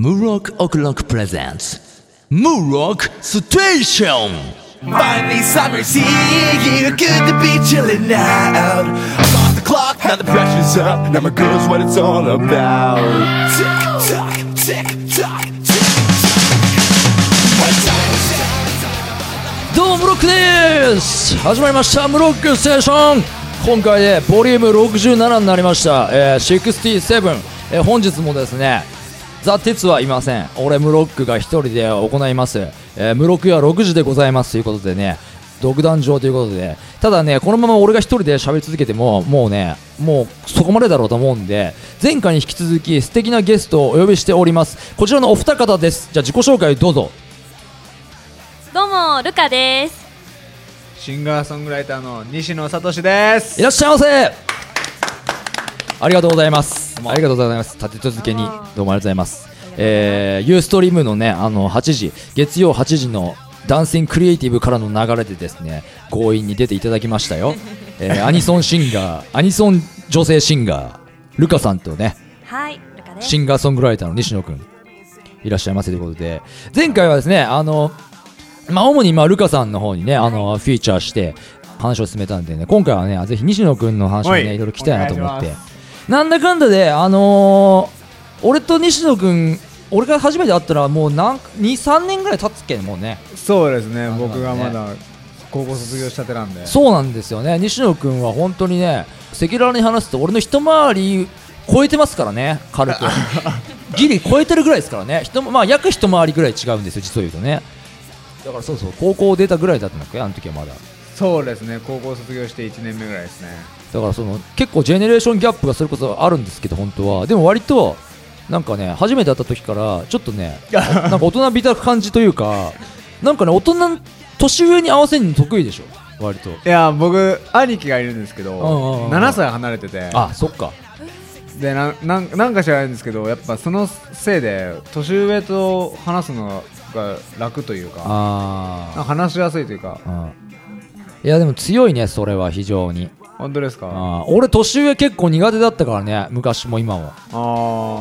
Murok O'Clock presents Murok Station! Finally, summer's here. Good to be chilling out. I'm off the clock, now the pressure's up. Now my girl's what it's all about. Tick tock, tick tock, tick tock. どうもムロックです始まりましたムロックステーション今回でボリューム67になりました、えー、67、えー本日もですねザ・鉄はいません。俺ムロックが一人で行います、えー、ムロックは6時でございますということでね独壇場ということで。ただねこのまま俺が一人で喋り続けてももうねもうそこまでだろうと思うんで前回に引き続き素敵なゲストをお呼びしております。こちらのお二方です。じゃあ自己紹介どうぞ。どうもルカです。シンガーソングライターの西野聡です。いらっしゃいませありがとうございます。ありがとうございます。立て続けにどうもありがとうございます。えー、ユーストリームのねあの8時月曜8時のダンシングクリエイティブからの流れでですね強引に出ていただきましたよ、えー、アニソンシンガーアニソン女性シンガールカさんとねはい、ルカです。シンガーソングライターの西野くんいらっしゃいませということで。前回はですねあのまあ主にまあルカさんの方にねあのフィーチャーして話を進めたんでね今回はねぜひ西野くんの話をはい。ねいろいろ聞きたいなと思ってなんだかんだであのー俺と西野くん俺が初めて会ったらもうなん23年ぐらい経つっけもうね。そうですねあ僕がまだ高校卒業したてなんで。そうなんですよね。西野くんは本当にね赤裸々に話すと俺の一回り超えてますからね軽く。ギリ超えてるぐらいですからね。一まあ約一回りぐらい違うんですよ実を言うとね。だからそうそう高校出たぐらいだったんだっけあの時はまだ。そうですね高校卒業して1年目ぐらいですねだからその結構ジェネレーションギャップがそれこそあるんですけど本当は。でも割となんかね初めて会った時からちょっとね なんか大人びた感じというかなんかね大人年上に合わせるの得意でしょ？割と。いや僕兄貴がいるんですけどうんうんうん7歳離れてて。あそっか。でななんなんか知らないんですけどやっぱそのせいで年上と話すのが楽というか話しやすいというか。うん。いやでも強いねそれは非常に本当ですか？俺年上結構苦手だったからね昔も今も、あまあ、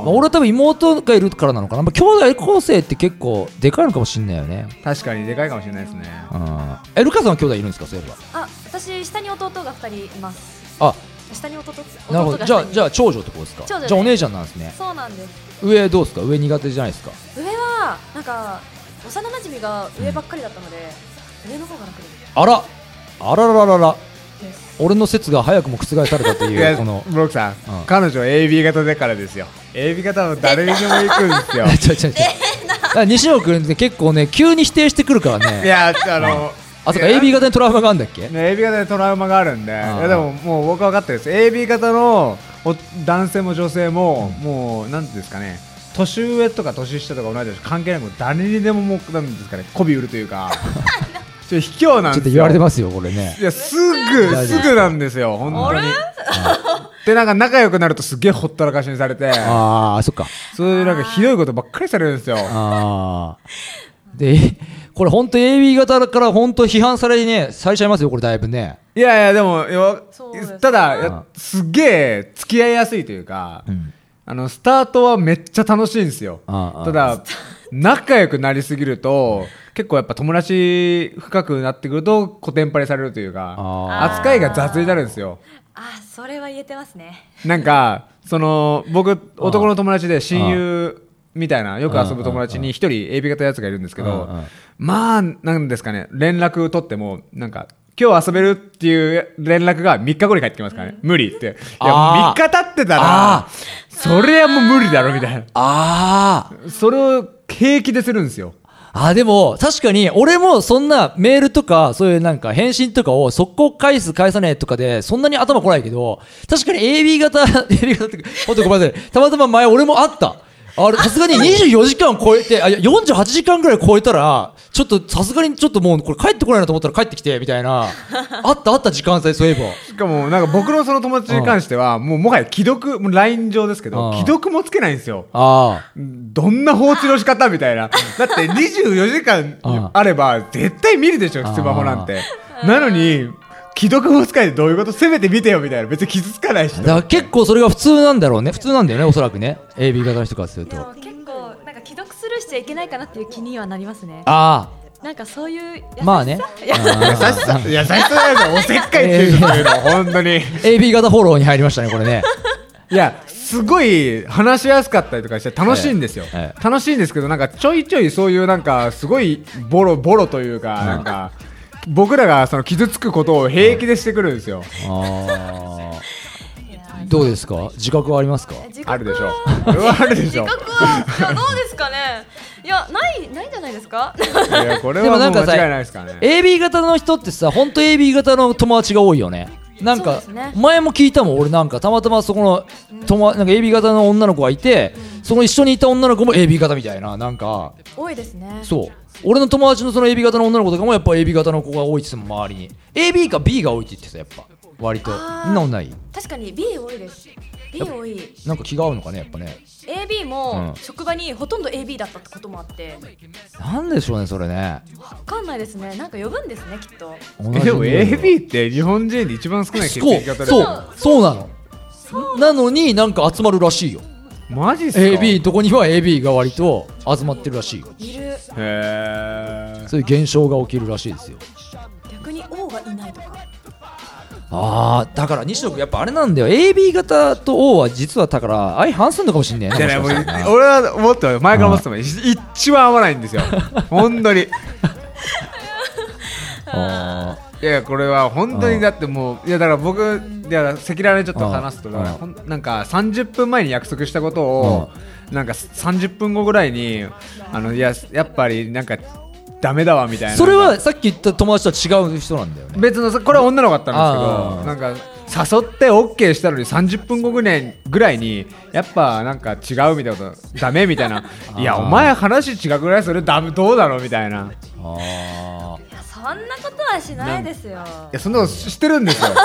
ー俺は多分妹がいるからなのかな、まあ、兄弟構成って結構でかいのかもしんないよね。確かにでかいかもしれないですね。うん。えルカさんは兄弟いるんですかそういえば。あ、私下に弟が二人います。あ。下に弟。なるほど。じゃあじゃあ。あ長女ってことですか？長女じゃあお姉ちゃんなんですね。そうなんです。上どうですか？上苦手じゃないですか？上はなんか幼馴染が上ばっかりだったので、上の方が楽です。あら。あららららら。です俺の説が早くも覆されたというこの。ブロックさん、うん。彼女 AB 型でからですよ。AB 型は誰にでも行くんですよ。ちょちょちょ。西野君って結構ね急に否定してくるからね。いやあのあそっかいや AB 型にトラウマがあるんだっけ？ね AB 型でトラウマがあるんでいあーやでももう僕は分かってるんです。AB 型のお男性も女性も、もうなんていうんですかね。年上とか年下とか同じです関係なく誰にでももうなんですかね。媚び売るというか ちょっと卑怯なんですよ。ちょっと言われてますよこれね。いやすぐす。ぐなんですよ本当に。でなんか仲良くなるとすげえほったらかしにされて。ああそっか。そういうなんかひどいことばっかりされるんですよ。ああでこれ本当 AB 型から本当批判されねされちゃいますよこれだいぶね。いやいやでもよただすげえ付き合いやすいというか、うん。あのスタートはめっちゃ楽しいんですよ。ただ仲良くなりすぎると結構やっぱ友達深くなってくるとコテンパレされるというかあ扱いが雑になるんですよ。あ、それは言えてますね。なんかその僕男の友達で親友みたいなよく遊ぶ友達に一人 AB 型のやつがいるんですけどうんうんまあなんですかね連絡取ってもなんか今日遊べるっていう連絡が3日後に返ってきますからね。無理って。いやあー3日経ってたあらそれはもう無理だろみたいあなそれを平気でするんですよあでも確かに俺もそんなメールとかそういうなんか返信とかを速攻返す返さねえとかでそんなに頭来ないけど確かに AB 型 AB 型って ほんとごめんなさい。たまたま前俺もあった。あれさすがに24時間超えてあいや48時間ぐらい超えたらちょっとさすがにちょっともうこれ帰ってこないなと思ったら帰ってきてみたいなあったあった時間帯そういえば。しかもなんか僕のその友達に関してはもうもはや既読もう LINE 上ですけどうん。既読もつけないんですよ。ああ。どんな放置の仕方みたいな。だって24時間あれば絶対見るでしょ、スマホなんて。なのに、既読も使えてどういうこと？せめて見てよみたいな。別に傷つかないし。だから結構それが普通なんだろうね。普通なんだよねおそらくね。AB 型の人からすると。結構なんか既既読スルーしちゃいけないかなっていう気にはなりますね。あなんかそういう優しさ？あまあね。いや優しさ？優しさないですよおせっかいっていうの本当に。AB 型フォローに入りましたねこれね。いやすごい話しやすかったりとかして楽しいんですよ、ええ楽しいんですけどなんかちょいちょいそういうなんかすごいボロボロというか、なんか僕らがその傷つくことを平気でしてくるんですよ、どうですか？自覚はありますか？自覚あるでしょ。あるでし自ょ覚は。いやどうですかね。いやないないんじゃないですか？いやこれでもなんかさはもう間違いないですからね。AB 型の人ってさ本当 AB 型の友達が多いよね。なんか、ね。前も聞いたもん俺なんかたまたまそこの友なんか AB 型の女の子がいて、その一緒にいた女の子も AB 型みたいななんか。多いですね。そう俺の友達のその AB 型の女の子とかもやっぱ AB 型の子が多いって言ってたもん周りに。AB か B が多いって言ってたやっぱ。割と。あー。みんなもない？確かに B 多いです。B 多い。なんか気が合うのかねやっぱね。AB もうん。職場にほとんど AB だったってこともあって。なんでしょうねそれね。わかんないですね。なんか呼ぶんですねきっと。同えでも AB って日本人で一番少ない血そう液型ですよそうそうなの。なのになんか集まるらしいよマジっすか？AB とこには AB が割と集まってるらしい。よいる。へえそういう現象が起きるらしいですよ。逆に O がいないとか。ああだから西野君やっぱあれなんだよ。AB 型と O は実はだから相反するのかもしんねえなじゃあねも俺は思ってた前から思ってたもん。一番合わないんですよ。本当に。あいやいやこれは本当にだってもういやだから僕いや赤裸々にちょっと話すとなんか30分前に約束したことをなんか30分後ぐらいにあのいややっぱりなんかダメだわみたいな。ーそれはさっき言った友達とは違う人なんだよね。別のこれは女の子だったんですけどなんか誘って OK したのに30分後ぐらいぐらいにやっぱなんか違うみたいなことダメみたいな。いやお前話違くない？それダメどうだろう？みたいな。いあいやそんなことはしないですよ。やそんなことしてるんですよ。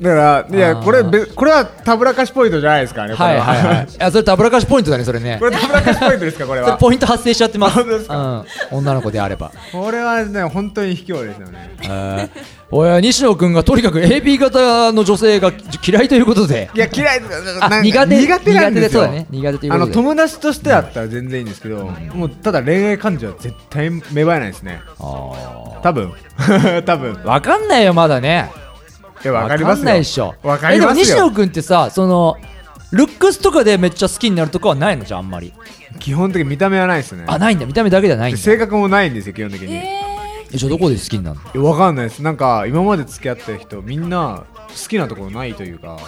だからいやこれべこれはたぶらかしポイントじゃないですからねこれはいはい。は。いいやそれたぶらかしポイントだねそれね。これたぶらかしポイントですかこれそれはポイント発生しちゃってます。うん、女の子であれば。これはね本当に卑怯ですよね西野君がとにかく AB 型の女性が嫌いということで。いや嫌い苦手苦手なんですよ。苦手そうだね。苦手ということで。あの友達としてだったら全然いいんですけど、もうただ恋愛感情は絶対芽生えないですね。あ多分。多分。ーわかんないよまだね。いやわかりますよ。わかんないっしょ。わかりますよ。えでも西野君ってさそのルックスとかでめっちゃ好きになるとかはないのじゃああんまり。基本的に見た目はないですね。あないんだ。見た目だけではないんだ。性格もないんですよ基本的に、ええじゃあどこで好きになるの？いやわかんないです。なんか今まで付き合ってる人みんな好きなところないというか。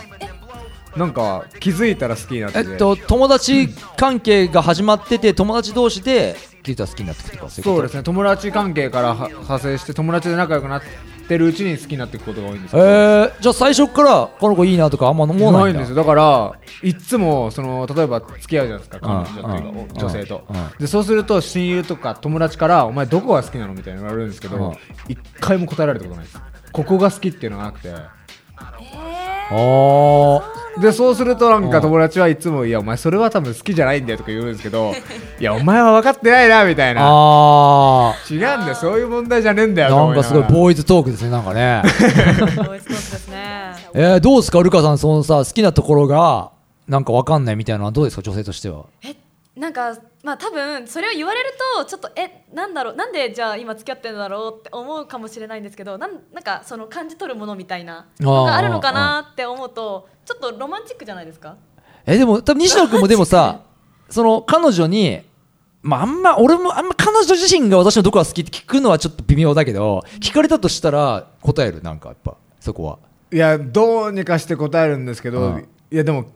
なんか気づいたら好きになってて。えっと友達関係が始まってて友達同士で気づいたら好きになってくとかそうですね。ね友達関係からは派生して友達で仲良くなってるうちに好きになっていくことが多いんですけど、えー、じゃあ最初からこの子いいなとかあんま思わないんだ。ないんですよ。だからいっつもその例えば付き合うじゃないですか。彼女っていうかうんお女性と。うんでそうすると親友とか友達からお前どこが好きなのみたいな言われるんですけうんど一回も答えられたことないです。ここが好きっていうのがなくて。あーでそうするとなんか友達はいつもいやお前それは多分好きじゃないんだよとか言うんですけど いやお前は分かってないなみたいな。あ違うんだよそういう問題じゃねえんだよーなんかすごいボーイズトークですねなんかね。ー、ボイストークですね。えー、どうですかルカさんそのさ好きなところがなんかわかんないみたいなのはどうですか女性としては？えなんかまあ多分それを言われるとちょっとえなんだろうなんでじゃあ今付き合ってるんだろうって思うかもしれないんですけどなんなんかその感じ取るものみたいなのがあるのかなって思うとちょっとロマンチックじゃないですか？えでも多分西野君もでもさ その彼女にまああんま俺もあんま彼女自身が私のどこが好きって聞くのはちょっと微妙だけど聞かれたとしたら答える？なんかやっぱそこは。いやどうにかして答えるんですけど、うんいやでも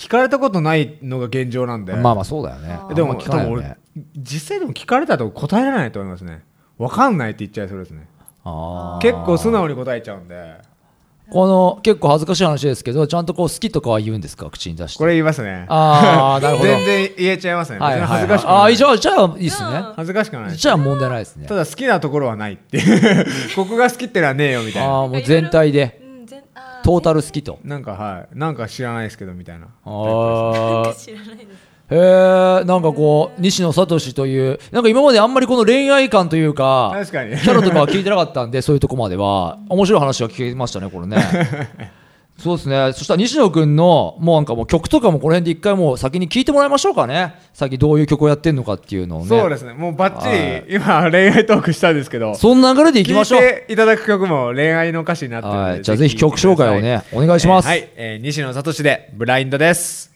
聞かれたことないのが現状なんで。まあまあそうだよね。でもね。多分俺実際でも聞かれたと答えられないと思いますね。分かんないって言っちゃいそうですね。結構素直に答えちゃうんで。この結構恥ずかしい話ですけどちゃんとこう好きとかは言うんですか？口に出して。これ言いますね。ああなるほど。全然言えちゃいますね、はい恥ずかしくああない。ーじゃあじゃあいいっすね。恥ずかしくない。ですじゃあ問題ないですね。ただ好きなところはないっていう。ここが好きってのはねえよみたいな。ああもう全体でトータル好きと。なんかはい。なんか知らないですけどみたいな。ああ知らないです。へえなんかこう西野聡というなんか今まであんまりこの恋愛観というか確かに。キャラとかは聞いてなかったんでそういうとこまでは。面白い話が聞けましたねこれね そうですね。そしたら西野君のもうなんかもう曲とかもこの辺で一回もう先に聞いてもらいましょうかね。先どういう曲をやってんのかっていうのをね。そうですね。もうバッチはい。リ今恋愛トークしたんですけどその流れでいきましょう。聞いていただく曲も恋愛の歌詞になってるので、はい。じゃあぜひ曲紹介をねお願いします。はい、えー西野聡でブラインドです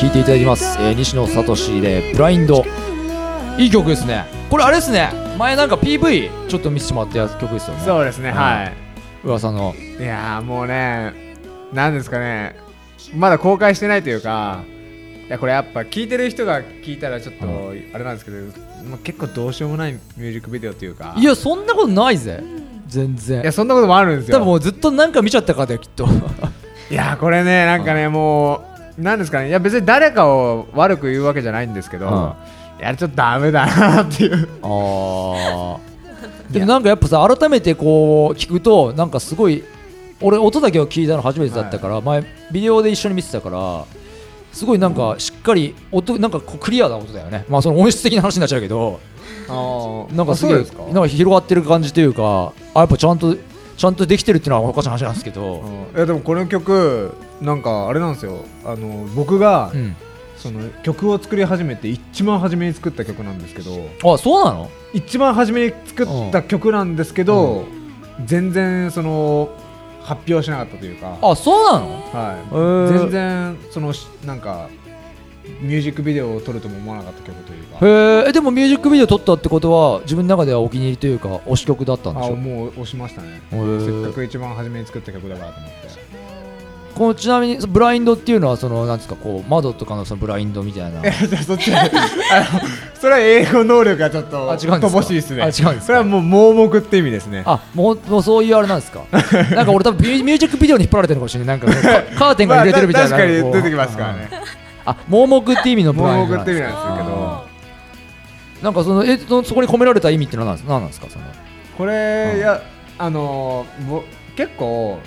聴いていただきます、えー西野聡で「ブラインド」いい曲ですね。これあれですね。前なんか PV ちょっと見せてもらったやつ曲ですよね。そうですね、うん。はい。噂の。いやーもうねなんですかね。まだ公開してないというかいやこれやっぱ聞いてる人が聞いたらちょっとあれなんですけど、まあ、結構どうしようもないミュージックビデオというか。いやそんなことないぜ。全然。いやそんなこともあるんですよ。多分もうずっとなんか見ちゃったからだよきっと。いやこれねなんかねもうなんですかね。いや別に誰かを悪く言うわけじゃないんですけど、うん。いやちょっとダメだなっていう。あー。でもなんかやっぱさ改めてこう聞くとなんかすごい俺音だけを聞いたの初めてだったから、前ビデオで一緒に見てたからすごいなんかしっかり音なんかこうクリアな音だよね。まあその音質的な話になっちゃうけどなんかすげえそうですか？なんか広がってる感じというかあやっぱちゃんとちゃんとできてるっていうのはおかしな話なんですけど、うん。いやでもこの曲なんかあれなんですよ。あの僕が、うん、その曲を作り始めて一番初めに作った曲なんですけど。あそうなの？一番初めに作った曲なんですけど、全然その発表しなかったというか、あそうなの？はい。ー。全然そのしなんかミュージックビデオを撮るとも思わなかった曲というか。へー。えでもミュージックビデオ撮ったってことは自分の中ではお気に入りというか推し曲だったんでしょ？あもう押しましたね。せっかく一番初めに作った曲だからと思って。このちなみにブラインドっていうのはそのなんですかこう窓とかのそのブラインドみたいな。そっち。あのそれは英語能力がちょっと乏しいですね。あ違うんですか？それはもう盲目って意味ですね。あもうもうそういうあれなんですか？なんか俺多分ミュージックビデオに引っ張られてるのかもしれない。なんかカカーテンが揺れてるみたいな、まあた確かに出てきますからねあ盲目って意味のブラインド盲目って意味ななんんですけど。なんかそのえそそこに込められた意味ってのは何です何なんですか？その。これ、うん。いやあのーぼ結構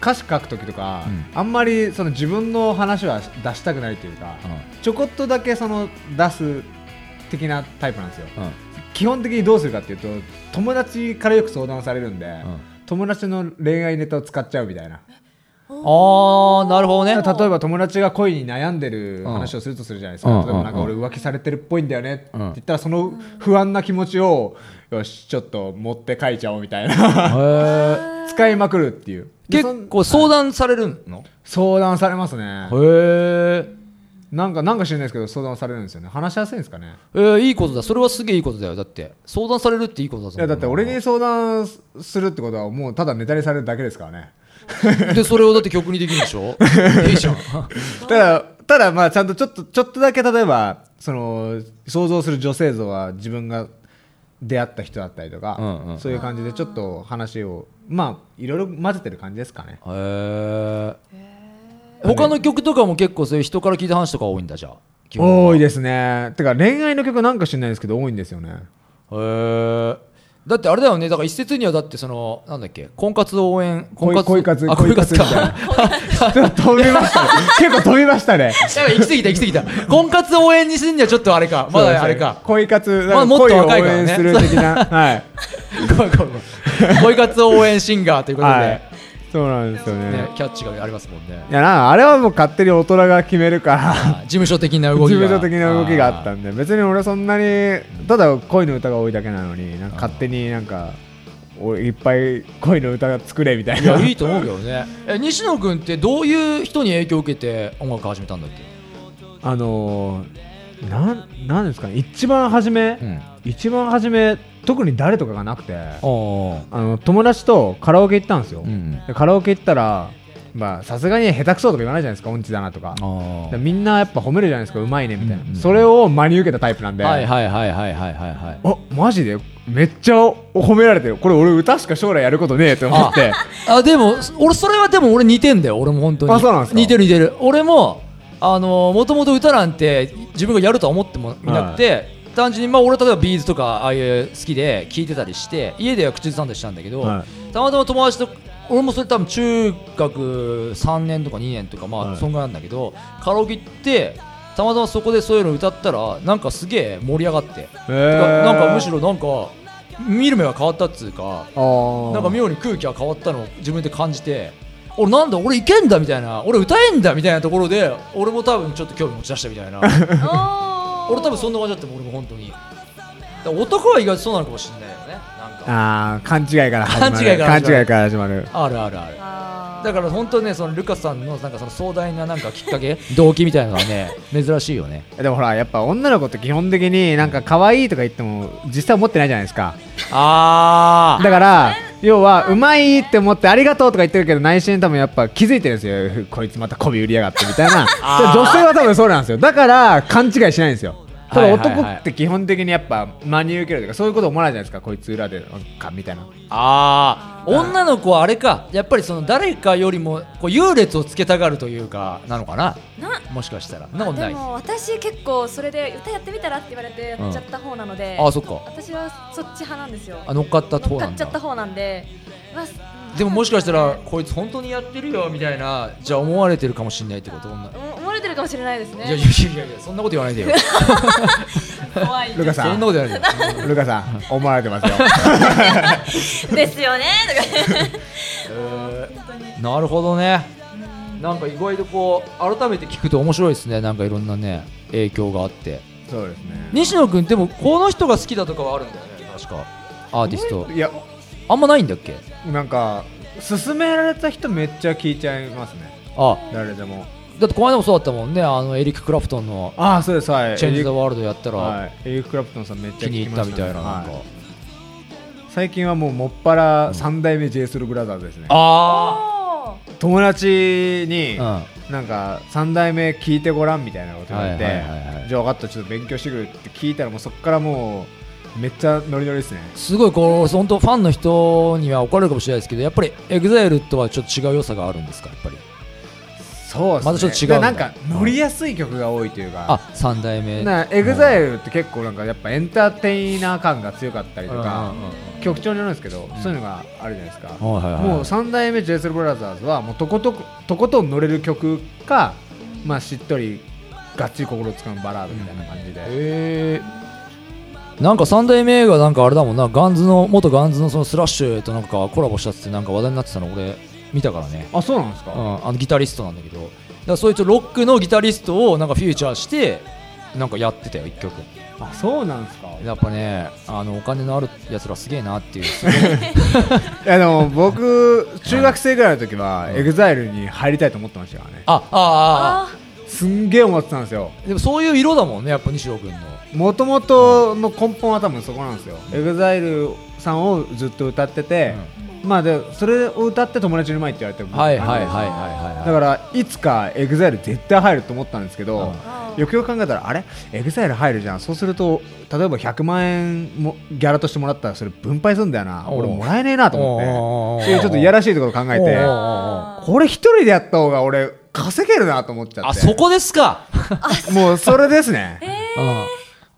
歌詞書くときとか、うん。あんまりその自分の話は出したくないというか、ちょこっとだけその出す的なタイプなんですよ。うんうん。基本的にどうするかっていうと友達からよく相談されるんで、うん。友達の恋愛ネタを使っちゃうみたいなああなるほどね。例えば友達が恋に悩んでる話をするとするじゃないですか、うん。例えばなんか俺浮気されてるっぽいんだよねってうん。言ったらその不安な気持ちをよしちょっと持って書いちゃおうみたいな。使いまくるっていう。結構相談されるの？相談されますね。へえなんかなんか知らないですけど相談されるんですよね。話しやすいんですかね？えー、いいことだ。それはすげえいいことだよ。だって相談されるっていいことだぞ。いやだって俺に相談するってことはもうただネタにされるだけですからね でそれをだって曲にできるんでしょ？いいじゃん。ただただまあちゃんとちょっとちょっとだけ例えばその想像する女性像は自分が出会った人だったりとか、うんうん。そういう感じでちょっと話をまあいろいろ混ぜてる感じですかね。へえ他の曲とかも結構そういう人から聞いた話とか多いんだじゃあ多いですね。てか恋愛の曲なんか知らないですけど多いんですよね。へえだってあれだよね。だから一説にはだってそのなんだっけ婚活応援婚活恋活あ恋活か恋活みちょっと飛びましたね。結構飛びましたね。やばい行き過ぎた行き過ぎた。婚活応援にするにはちょっとあれか。まだあれか。恋活まあもっと若いからね。する的な。はい。恋活応援シンガーということで、はいそうなんですよね。ね、キャッチがありますもんね。いやなあれはもう勝手に大人が決めるから。あ事務所的な動きが。事務所的な動きがあったんで別に俺そんなにただ恋の歌が多いだけなのになんか勝手になんかおいっぱい恋の歌が作れみたいいやないいと思うけどね。え西野君ってどういう人に影響を受けて音楽始めたんだっけ？あのー、なんなんですかね。一番初め、ん。一番初め特に誰とかがなくてああの友達とカラオケ行ったんですよ、うんでカラオケ行ったらまあさすがに下手くそとか言わないじゃないですか音痴だなとか。みんなやっぱ褒めるじゃないですかうまいねみたいな、うんうんそれを真に受けたタイプなんで、はいはいはいはいはいはいはい。あマジで？めっちゃ褒められてる。これ俺歌しか将来やることねえと思って。あでも俺それはでも俺似てんだよ。俺も本当に。あそうなんですか？似てる似てる。俺もあのもともと歌なんて自分がやるとは思ってもいなくて、単純にまあ俺例えばビーズとかああいう好きで聴いてたりして家では口ずさんだりしたんだけど、はたまたま友達と俺もそれ多分中学3年とか2年とかまはい。あそんぐらいなんだけど、カラオケ行ってたまたまそこでそういうの歌ったらなんかすげえ盛り上がって、へてかーなんかむしろなんか見る目が変わったっつうか。なんか妙に空気が変わったのを自分で感じて俺なんだ俺いけんだみたいな俺歌えんだみたいなところで俺も多分ちょっと興味持ち出したみたいな 俺多分そんな感じだったもん俺も本当に。男は意外とそうなのかもしれないよねなんか。あー勘違いから始まる。勘違いから始まる。勘違いから始まる。あるあるある。だから本当ねそのルカさんのなんかその壮大ななんかきっかけ動機みたいなのはね 珍しいよね。でもほらやっぱ女の子って基本的になんか可愛いとか言っても実際思ってないじゃないですか。あだから要はうまいって思ってありがとうとか言ってるけど内心多分やっぱ気づいてるんですよ。こいつまた媚び売りやがってみたいな。女性は多分そうなんですよ。だから勘違いしないんですよただ男って基本的にやっぱ真に受けるというかそういうこと思わないじゃないですかこいつ裏でかみたいな。あー女の子はあれかやっぱりその誰かよりもこう優劣をつけたがるというかなのかななもしかしたら。なことない。でも私結構それで歌やってみたらって言われてやっちゃった方なので、ああそっか。私はそっち派なんですよ。あ乗っかった方なんだ。っちゃった方なんで、まあでももしかしたらこいつ本当にやってるよみたいなじゃあ思われてるかもしれないってこと？女てるかもしれないですね。やいやいやいやそんなこと言わないでよ。怖い。ルカさん。そんなこと言わないでよ。ルカさん思われてますよ。ですよね。なるほどね。なんか意外とこう改めて聞くと面白いですね。なんかいろんなね影響があって。そうですね。西野君でもこの人が好きだとかはあるんだよね。確か。アーティスト。いやあんまないんだっけ？なんか勧められた人めっちゃ聞いちゃいますね。あ。誰でもだってこの間もそうだったもんねあのエリック・クラプトンの。ああそうです。はい「チェンジ・ザ・ワールド」やったら。はい。エリック・クラプトンさんめっちゃ気に入ったみたいななんか、はい最近はもうもっぱら三代目 j ソ u l ブラザーズですね。あおー。友達にあなんか三代目聞いてごらんみたいなこと言われてじゃあ分かったちょっと勉強してくるって聞いたらもうそこからもうめっちゃノリノリですね。すごいこう本当ファンの人には怒られるかもしれないですけどやっぱり EXILE とはちょっと違う良さがあるんですかやっぱり？そうですね。またちょっと違うなんか乗りやすい曲が多いというか。あ三代目。なエグザイルって結構なんかやっぱエンターテイナー感が強かったりとか曲調によるんですけどそういうのがあるじゃないですか。はいはいはい。もう三代目 j s o u l ブラザーズはもうとことことことん乗れる曲かまあしっとりがっちり心をつかむバラードみたいな感じで。え。ー、なんか三代目がなんかあれだもんな。ガンズの元ガンズのそのスラッシュとなんかコラボしたっつってなんか話題になってたの俺見たからね。あそうなんですか、うん、あのギタリストなんだけど。だからそいつロックのギタリストをなんかフューチャーしてなんかやってたよ一曲。あそうなんですか？やっぱねあのお金のあるやつらすげえなっていう。すごいいやでも僕中学生ぐらいの時はエグザイルに入りたいと思ってましたからね。ああああ。あすんげえ思ってたんですよ。でもそういう色だもんねやっぱ西野君の。もともとの根本は多分そこなんですよ、エグザイルさんをずっと歌ってて、まあでそれを歌って友達の前って言われてはいはいはいはいはい。だからいつかエグザイル絶対入ると思ったんですけど、ーよくよく考えたらあれ？エグザイル入るじゃん。そうすると例えば100万円もギャラとしてもらったらそれ分配するんだよな。俺もらえねえなと思って。そういうちょっといやらしいところ考えてこれ一人でやった方が俺稼げるなと思っちゃって。あそこですか？もうそれですね。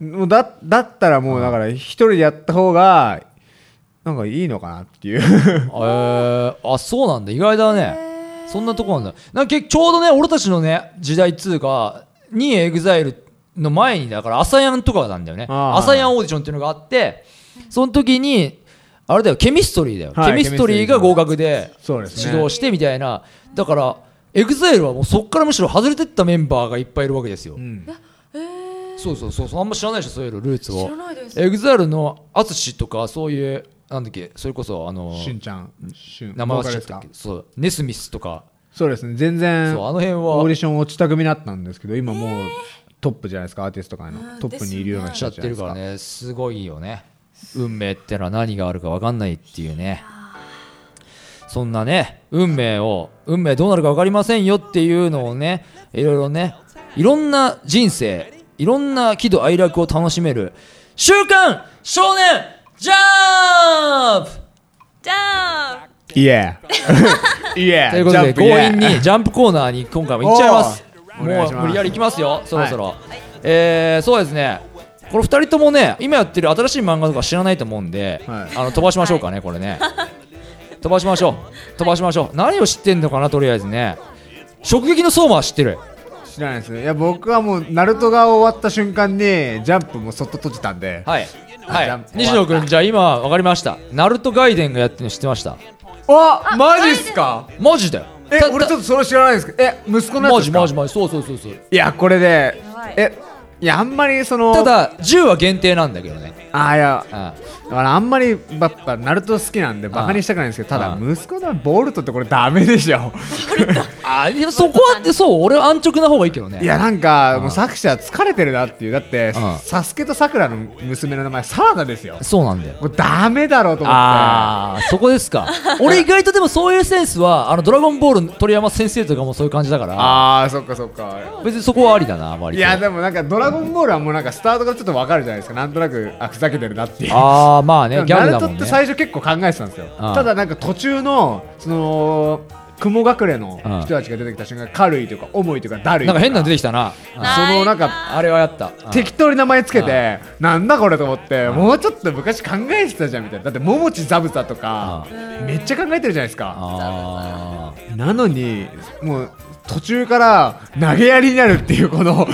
うん。もうだだったらもうだから一人でやった方がなんかいいのかなっていう。えー、あそうなんだ。意外だね。そんなとこなんだ。なんか結ちょうどね俺たちのね時代っつうかにエグザイルの前にだから ASAYANとかなんだよね。あー ASAYANオーディションっていうのがあってその時にあれだよ CHEMISTRYだよ、はい CHEMISTRYが合格でそうですね。指導してみたいな。だからエグザイルはもうそっからむしろ外れてったメンバーがいっぱいいるわけですよ、うん。そうそうそうそう。あんま知らないでしょそういうのルーツを。知らないです。エグザイルの淳とかそういうなんだっけ？それこそあのしゅんちゃんしゅん名前忘れてたっけ？そう。ネスミスとか。そうですね。全然そうあの辺は。オーディション落ちた組だったんですけど今もうトップじゃないですかアーティスト界の。うんトップにいるようなしちゃ人たちじゃってるからね。すごいよね。運命ってのは何があるか分かんないっていうね。そんなね運命を運命どうなるか分かりませんよっていうのをねいろいろねいろんな人生いろんな喜怒哀楽を楽しめる「週刊少年ジャンプ!じゃあイエーイエーということで強引にジャンプコーナーに今回も行っちゃいます。もう無理やり行きますよ。そろそろ、えーそうですね。この2人ともね今やってる新しい漫画とか知らないと思うんで、はい。あの飛ばしましょうかね、これね。飛ばしましょう。飛ばしましょう。何を知ってんのかなとりあえずね。直撃の相馬は知ってる。知らないですいや僕はもうナルトが終わった瞬間にジャンプもそっと閉じたんで。はい。はい。西野君じゃあ今分かりました。ナルトガイデンがやってるの知ってましたあマジっすか？マジだよえた俺ちょっとそれ知らないんですけど。え息子のやつですか？マジマジマジ。そうそうそうそう。いやこれでえいやあんまりそのただ10は限定なんだけどね。あいや。あだからあんまりやっぱナルト好きなんでバカにしたくないんですけどただあ。息子のボルトってこれダメでしょ。あいやそこはってそう俺は安直な方がいいけどね。いやなんかうんもう作者疲れてるなっていう。だってうん。サスケとさくらの娘の名前サラダですよ。そうなんだよ。もうダメだろうと思って。ああそこですか。俺意外とでもそういうセンスはあのドラゴンボールの鳥山先生とかもそういう感じだから。ああそっかそっか。別にそこはありだな割といやでもなんかドラゴンボールはもうなんかスタートがちょっとわかるじゃないですか。なんとなくあふざけてるなっていう。ああまあねギャナルトってグだもんね最初結構考えてたんですよ。うん。ただなんか途中のその雲隠れの人たちが出てきた瞬間軽いとか重いとかだるいなんか変なの出てきたな。うん。なそのなんかあれはやった。うん。適当に名前つけてなんだこれと思ってもうちょっと昔考えてたじゃんみたいな。だって桃地ザブザとかめっちゃ考えてるじゃないですか。あなのにもう途中から投げやりになるっていうこの。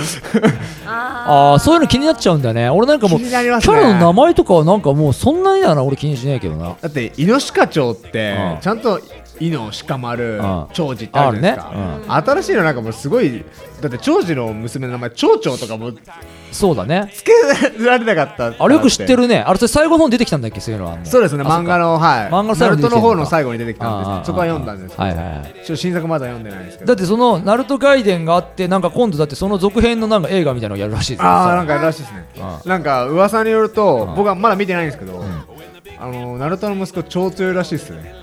ああーそういうの気になっちゃうんだね。俺なんかもう気キャラの名前とかはなんかもうそんなにだな俺気にしないけどな。だってイノシカチョウってうん。ちゃんとイノシカ丸うん。長寿ってあるじゃないですあるね。か新しいのなんかもうすごいだって長寿の娘の名前長長とかもそうだね。つけられなかった。あれよく知ってるるね。あれそれ最後の方に出てきたんだっけ？そういうのはもそうですね。漫画のはい。漫画のナルトの方の最後に出てきたんでそこは読んだんですけど。はいはいはい。ちょっと新作まだ読んでないんですけど。だってそのナルトガイデンがあってなんか今度だってその続編のなんか映画みたいなのをやるらしいですよ。ああなんかやるらしいですね。あなんか噂によるとん。僕はまだ見てないんですけどあのナルトの息子超強いらしいですね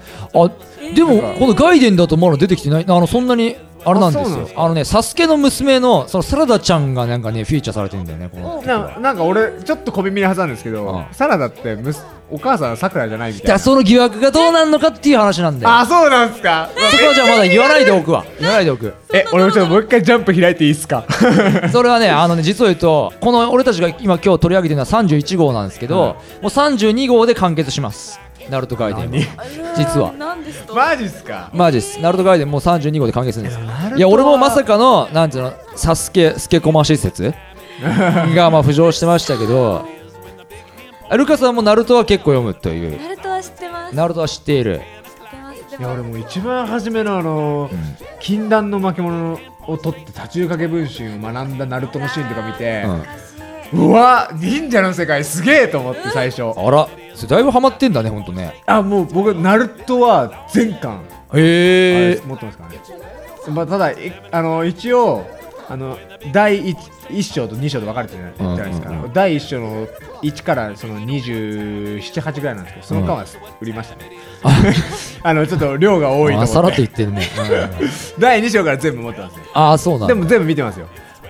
あでもこのガイデンだとまだ出てきてない？あのそんなにあれなんですよ。あのねサスケの娘のそのサラダちゃんがなんかねフィーチャーされてるんだよねこのななんか俺ちょっと小耳に挟んですけどうん。サラダってむすお母さんさくらじゃないみたいな。その疑惑がどうなんのかっていう話なんだよ。あそうなんですか？そこはじゃあまだ言わないでおくわ。言わないでおく。え俺もちょっともう一回ジャンプ開いていいですか？それはねあのね実を言うとこの俺たちが今今日取り上げてるのは31号なんですけど、もう32号で完結しますナルトガイデンは実は。なんですと？マジっすか？マジです。ナルトガイデンもう32号で完結するんです。いや俺もまさかのなんていうのサスケスケコマ施設 がまあ浮上してましたけど。ルカさんもナルトは結構読むという。ナルトは知ってます。ナルトは知っている。いや俺もう一番初めのあの、禁断の巻物を取って多重掛け分身を学んだナルトのシーンとか見て、うわ忍者の世界すげえと思って最初。あらそれだいぶハマってんだねほんとね。あもう僕ナルトは全巻。へえ持ってますからね、まあ、ただいあの一応あの第 1, 一章と2章と分かれてるじゃないですか、うんうん。う第1章の1からその278ぐらいなんですけどその間は売りましたね、あ。のちょっと量が多いとあさら思ってっと言ってるね。第2章から全部持ってますね。ああそうなんだ。でも全部見てますよ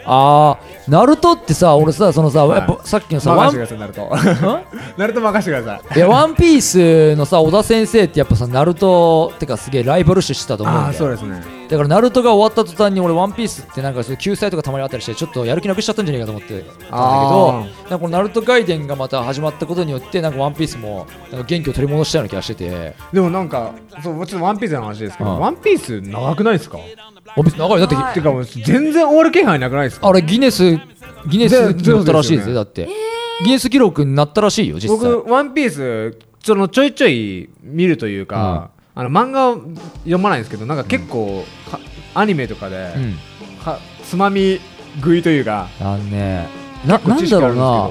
ああナルトってさ俺さそのさはい。やっぱさっきのさワン任せてくださいナルト。ナルト任せてください。いやワンピースのさ小田先生ってやっぱさナルトってかすげえライバル視してたと思うんあだよ。あそうですねだからナルトが終わった途端に俺ワンピースってなんか救済とかたまにあったりしてちょっとやる気なくしちゃったんじゃないかと思ってたんだけどあなんかこのナルト外伝がまた始まったことによってなんかワンピースもなんか元気を取り戻したような気がしてて。でもなんかそうちょっとワンピースの話ですけど、うん。ワンピース長くないですか？ワンピース長いだってはい。てかもう全然終わる気配なくないですか？あれギネスギネスになったらしいですでよだって。ギネス記録になったらしいよ実際。僕ワンピースそのちょいちょい見るというか、あの漫画を読まないんですけどなんか結構、はアニメとかで、うん。はつまみ食いというかあのねななんだろうな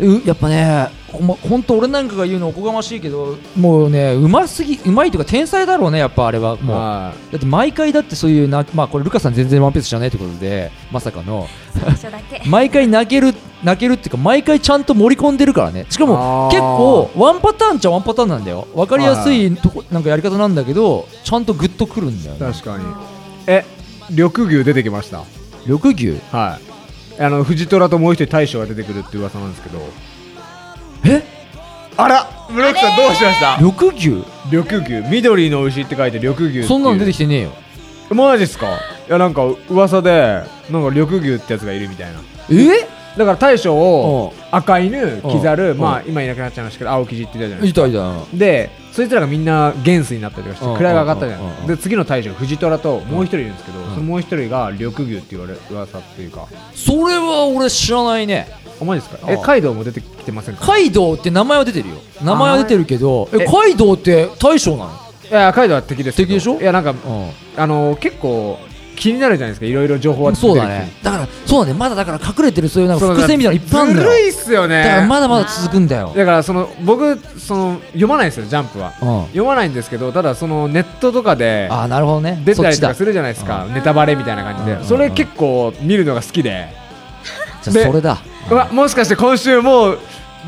うやっぱねほんまほんと俺なんかが言うのおこがましいけどもうねうますぎうまいというか天才だろうねやっぱあれはもう。はだって毎回だってそういうなまあこれルカさん全然ワンピース知らないってことでまさかの。毎回泣ける泣けるっていうか毎回ちゃんと盛り込んでるからね。しかも結構ワンパターンっちゃワンパターンなんだよ。分かりやすいとこなんかやり方なんだけどちゃんとグッとくるんだよいね。確かに。え緑牛出てきました。緑牛？はいあの藤虎ともう一人大将が出てくるって噂なんですけど。え？あらブロックさんどうしました？緑牛緑牛緑の牛って書いて緑牛そんなの出てきてねえよ。マジっすか？いやなんか噂でなんか緑牛ってやつがいるみたいな。え？だから大将をう赤犬キザルうん。まあ今いなくなっちゃいましたけど青キジって言ったじゃないですいたいた。かでそいつらがみんな元帥になったりとかしうん。て位が上がったじゃないうん。うん。で次の大将藤虎ともう一人いるんですけどん。そのもう一人が緑牛って言われ噂っていうか。それは俺知らないね。あマジですか？あえカイドウも出てきてませんか？カイドウって名前は出てるよ。名前は出てるけどええカイドウって大将なの？いやカイドウは敵です敵でしょ？いやなんかうあの結構気になるじゃないですか。いろいろ情報はんそうだね。だからそうだね。まだだから隠れてるそういうなんか伏線みたいなのいっぱいあるんだよずるいっすよね。だからまだまだ続くんだよ。だからその僕その読まないんですよジャンプは。うん。読まないんですけどただそのネットとかでああなるほどね。出たりとかするじゃないですか。ネタバレみたいな感じうん。でそれ結構見るのが好きで。じゃそれだ。うわもしかして今週もう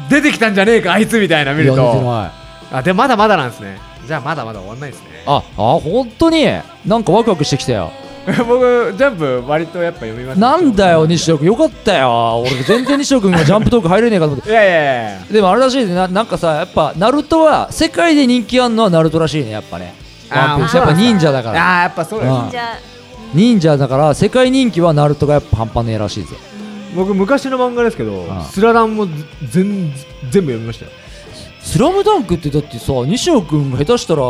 出てきたんじゃねえかあいつみたいな見ると。あでまだまだなんですね。じゃあまだまだ終わんないですね。ああ本当に？なんかワクワクしてきたよ 僕ジャンプ割とやっぱ読みますなんだよ西野君。よかったよ。俺全然西野君がジャンプトーク入れねえかと思って。いやいやいやでもあれらしいね。ななんかさやっぱナルトは世界で人気あんのはナルトらしいねやっぱね。ワンピース。やっぱ忍者だから。あーやっぱそうですうん。忍者。だから世界人気はナルトがやっぱ半端ねえらしいぜ。僕昔の漫画ですけどああスラダンも全全部読みましたよ。スラムダンクってだってさ西野君が下手したら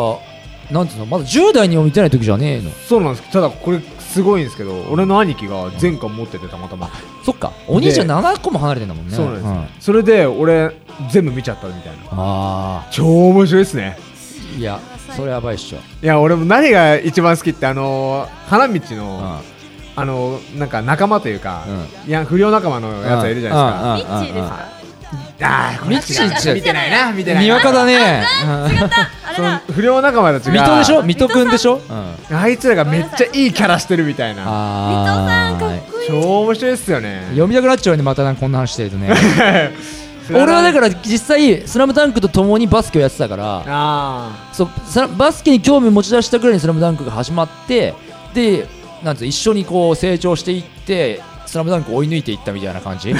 なんていうのまだ10代にも見てない時じゃねえの。そうなんです。ただこれすごいんですけど俺の兄貴が全巻持っててたまたま。そっか。お兄ちゃん7個も離れてんだもんね。そうなんです、それで俺全部見ちゃったみたいな。あ超面白いですね。あいやそれやばいっしょ。いや俺も何が一番好きってあのー花道うん。の、あのーなんか仲間というか、ういや不良仲間のやつがいるじゃないミッチーですか？ですか、ああミッチー見てないな見てないにわかだね。あれそ不良仲間たちが。水戸でしょ？水戸くん。でしょ？うん。あいつらがめっちゃいいキャラしてるみたいな。あ水戸さんかっーこいい。超面白いっすよね。読みたくなっちゃうねまたなんかこんな話してるとね。俺はだから実際「スラムダンクと共にバスケをやってたからあそうさバスケに興味を持ち出したぐらいに「スラムダンクが始まってでなんていうの一緒にこう成長していって「スラムダンクを追い抜いていったみたいな感じ。ま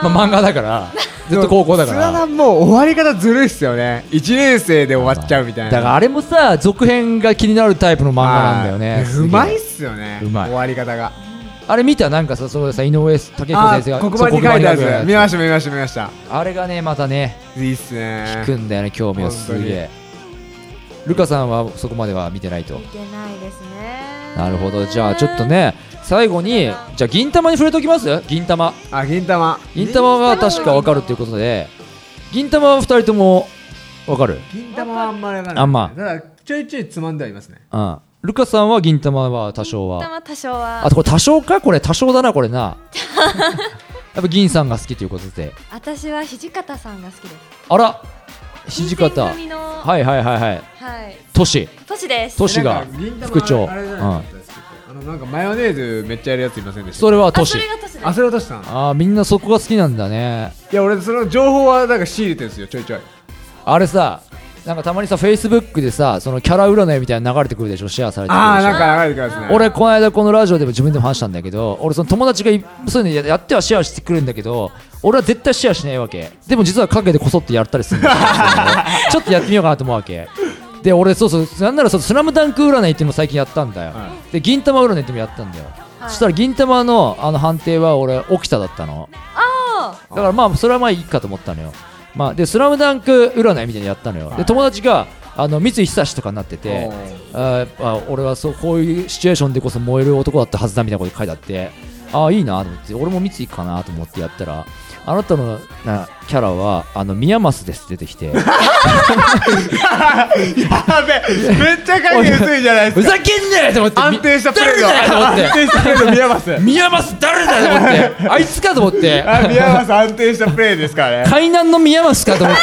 あ漫画だから。あ ずっと高校だから。ンもう終わり方ずるいっすよね。1年生で終わっちゃうみたいな。だからあれもさ続編が気になるタイプの漫画なんだよね。うまいっすよね。うまい。終わり方が。あれ見た？なんかさそうさ井上武彦あ先生がー黒板に書いてあるやつ。見ました見ました見ました。あれがねまたねいいっすね。聞くんだよね興味をすげえ。ルカさんはそこまでは見てないと。見てないですね。なるほど。じゃあちょっとね最後にじゃあ銀玉に触れておきます？銀玉。あ銀玉。銀玉が確かわかるということで。銀玉は2人ともわかる？銀玉はあんまりわかんない。あんま。ただちょいちょいつまんではいますね。うん。ルカさんは銀玉は多少は。たま多少は。あとこれ多少か？これ多少だなこれな。やっぱ銀さんが好きということで。私は土方さんが好きです。あら土方。新選組の。ははいはいはい。はい。い都市都市です。都市が副長。あれじゃなんかマヨネーズめっちゃやるやついませんでしたそれは都市あそれはとしさん。いあーみんなそこが好きなんだね。や俺その情報はなんか仕入れてるんですよちょいちょい。あれさなんかたまにさフェイスブックでさそのキャラ占いみたいなの流れてくるでしょ？シェアされてくるでしょ？ああなんか流れてくるやつね。俺この間このラジオでも自分でも話したんだけど俺その友達がいそういうのややってはシェアしてくるんだけど俺は絶対シェアしないわけ。でも実は陰でこそってやったりするんだよ。ちょっとやってみようかなと思うわけで俺そうそうなんならそうスラムダンク占いっていうのも最近やったんだよ、はで銀玉占いっていうのもやったんだよ、はい。そしたら銀玉のあの判定は俺起きただったの。あだからまあそれはまあいいかと思ったのよ、まあ、でスラムダンク占いみたいなのやったのよ、で友達があの三井久志とかになっててあーやっぱ俺はそうこういうシチュエーションでこそ燃える男だったはずだみたいなこと書いてあってああいいなと思って俺も三井かなと思ってやったらあなたのなキャラはあの宮益ですって出てきて。やべめっちゃ影薄いじゃないですか。ふざけんなよと思って。安定したプレー誰だよと思って。安定したプレーの宮益宮益誰だよと思って。あいつかと思って。あ宮益安定したプレーですからね。海南の宮益かと思って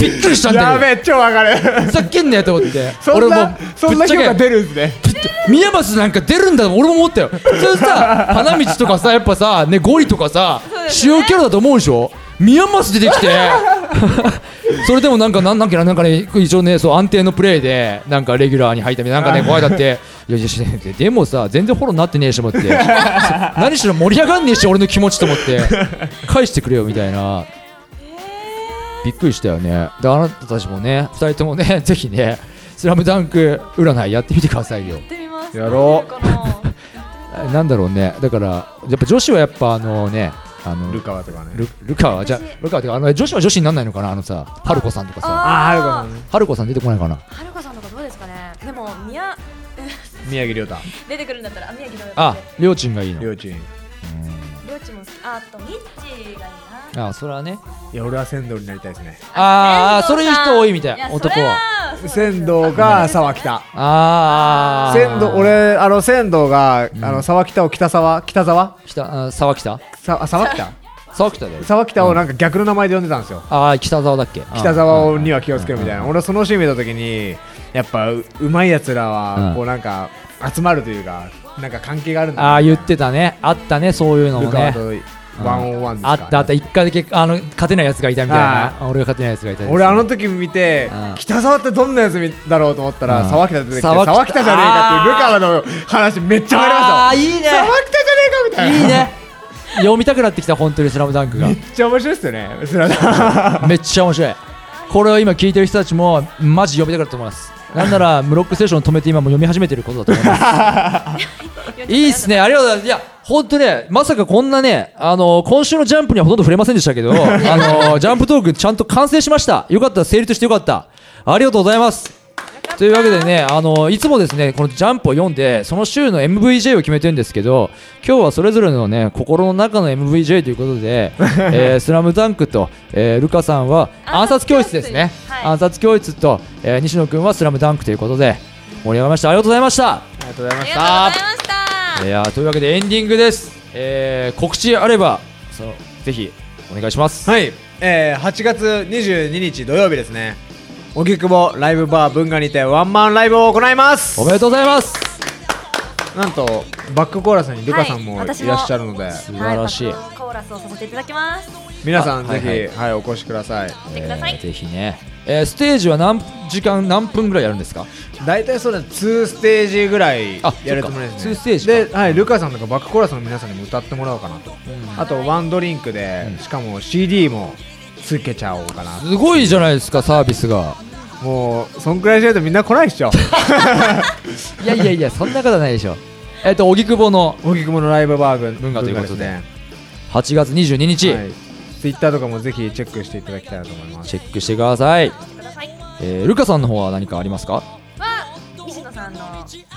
びっくりしたんだけどやべ超わかる。ふざけんなよと思って。そんなそんな評価出るんですね。宮益なんか出るんだ俺も思ったよ。普通さ 花道とかさやっぱさねゴリとかさ主要キャラだと思うでしょ？宮益出てきて。それでもなんかなんなんかなんかね一応ねそう安定のプレーでなんかレギュラーに入ったみたいななんかね怖いだっていやいやしででもさ全然フォローになってねえしと思って。何しろ盛り上がんねえし俺の気持ちと思って。返してくれよみたいなびっくりしたよね。であなたたちもね2人ともね ぜひねスラムダンク占いやってみてくださいよ。やってみます。やろう。な。んだろうね。だからやっぱ女子はやっぱあのねあのルカワとかね。ルルカはじゃあルカはってかあの女子は女子になんないのかな？あのさ春子さんとかさ。あはるかさんね春子さん出てこないかな。はるかさんとかどうですかね。でも宮宮城亮太。出てくるんだったらあ宮城のありょうちんがいいの。りょうちも好きああとミッチーがいいなあそれはね。いや俺は仙道になりたいですね。あーあーそれいう人多いみたいや男は。仙道が沢北。ああ仙道俺あの仙道があの沢北を北沢？北沢？北あ沢北？さあ沢北？沢北だよ。沢北をなんか逆の名前で呼んでたんですよ。ああ北沢だっけ？北沢には気をつけるみたいな。俺はそのシーン見た時にやっぱううまいやつらうん。はこうなんか集まるというかなんか関係があるんだああ言ってたね。あったねそういうのもね。ワンオンワンですかあったあった。一回だけあの勝てないやつがいたみたいな。俺が勝てないやつがいた俺あの時見てうん。北沢ってどんなやつみだろうと思ったらうん。沢北出てきて沢北じゃねえかっていうルカワの話めっちゃあありまあいいね。沢北じゃねえかみたいな。いいね。読みたくなってきた本当に「スラムダンクが。めっちゃ面白いっすよねスラダン。めっちゃ面白い。これを今聞いてる人たちもマジ読みたくなると思いますなんならムロックステーション止めて今も読み始めてることだと思います。いいっすね。ありがとうございます。いや本当ねまさかこんなねあの今週のジャンプにはほとんど触れませんでしたけど あのジャンプトークちゃんと完成しました。よかった。成立してよかった。ありがとうございますというわけでね、あのいつもですね、このジャンプを読んで、その週の MVJ を決めてるんですけど、今日はそれぞれのね、心の中の MVJ ということで、えースラムダンクと、えールカさんは暗殺教室ですね。はい暗殺教室と、えー西野くんはスラムダンクということで、盛り上がりました。ありがとうございました。ありがとうございましありがとうございましたいやーというわけでエンディングです。えー告知あれば、そのぜひお願いします。たはい、えー、8月22日土曜日ですね荻窪ライブバー文化にてワンマンライブを行います。おめでとうございます。なんとバックコーラスにルカさんもいらっしゃるので、素晴らしい。はいコーラスをさせていただきます。皆さんぜあはいはい。ひ、はいお越しください。来てください。えーぜひね、えーステージは何時間何分ぐらいやるんですか？大体そうだ2ステージぐらいあやるつもりですね。そっか。2ステージか。で、はい、ルカさんとかバックコーラスの皆さんにも歌ってもらおうかなと、あとワンドリンクで、しかも CD もつけちゃおうかな。すごいじゃないですかサービスが。もうそんくらいしないとみんな来ないっしょ。いやいやいやそんなことないでしょ。えっと荻窪の荻窪のライブバー文文化ということで。ね。8月22日、はい、Twitter とかもぜひチェックしていただきたいなと思います。チェックしてください、えールカさんの方は何かありますか？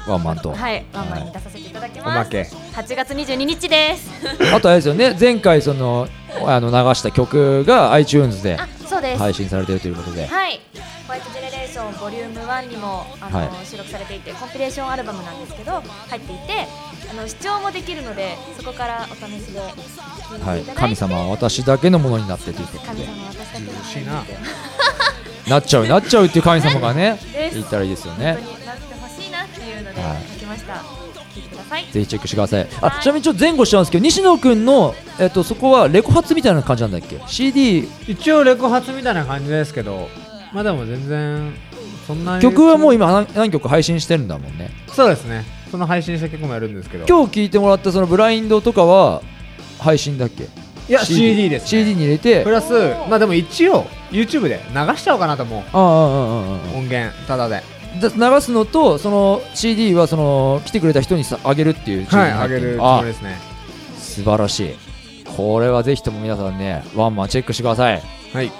ワンマンと、はいワンマンに出させていただきます。おまけ。8月22日です。あとあれですよね前回そのあの流した曲が iTunes であそうです。配信されているということで。はい、ホワイトジェネレーションボリューム1にもあの、はい。収録されていてコンピレーションアルバムなんですけど入っていてあの視聴もできるのでそこからお試しではい、神様は私だけのものになってということで。神様は私だけのものにしいな なっちゃうなっちゃうっていう神様がね 言ったらいいですよねのではい。書きました、聞いてください。ぜひチェックしてください。あはい。ちなみにちょっと前後しちゃうんですけど西野くんの、えっと、そこはレコ発みたいな感じなんだっけ？CD 一応レコ発みたいな感じですけどまあでも全然そんなに曲はもう今何何曲配信してるんだもんね。そうですね。その配信した曲もやるんですけど。今日聴いてもらったそのブラインドとかは配信だっけ？いや CD です、ね、CD に入れて。プラスまあでも一応 YouTube で流しちゃおうかなと思う。ああああああ音源ただでで流すのとその CD はその来てくれた人にさあげるっていうはいあげるつあもりですね。素晴らしい。これはぜひとも皆さんねワンマンチェックしてください。はい。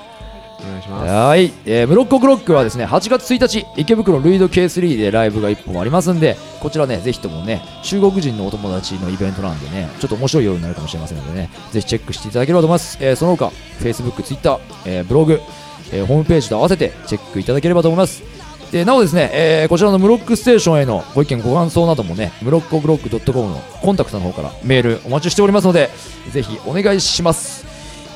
お願いします。はい、えー、ムロッコグロックはですね8月1日池袋ルイド K3 でライブが1本ありますんでこちらねぜひともね中国人のお友達のイベントなんでねちょっと面白い夜になるかもしれませんのでねぜひチェックしていただければと思います、えー、その他 Facebook、Twitter、えーブログ、えーホームページと合わせてチェックいただければと思いますでなおですね、えーこちらのムロックステーションへのご意見ご感想などもねムロッコブロック .com のコンタクトの方からメールお待ちしておりますのでぜひお願いします。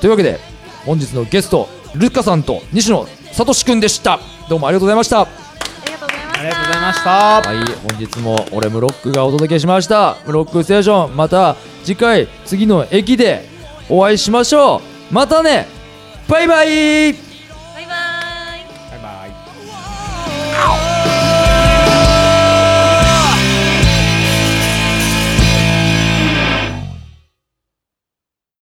というわけで本日のゲストルカさんと西野聡くんでした。どうもありがとうございましたありがとうございました。ありがとうございました。はい本日も俺ムロックがお届けしました。ムロックステーションまた次回次の駅でお会いしましょう。またねバイバイ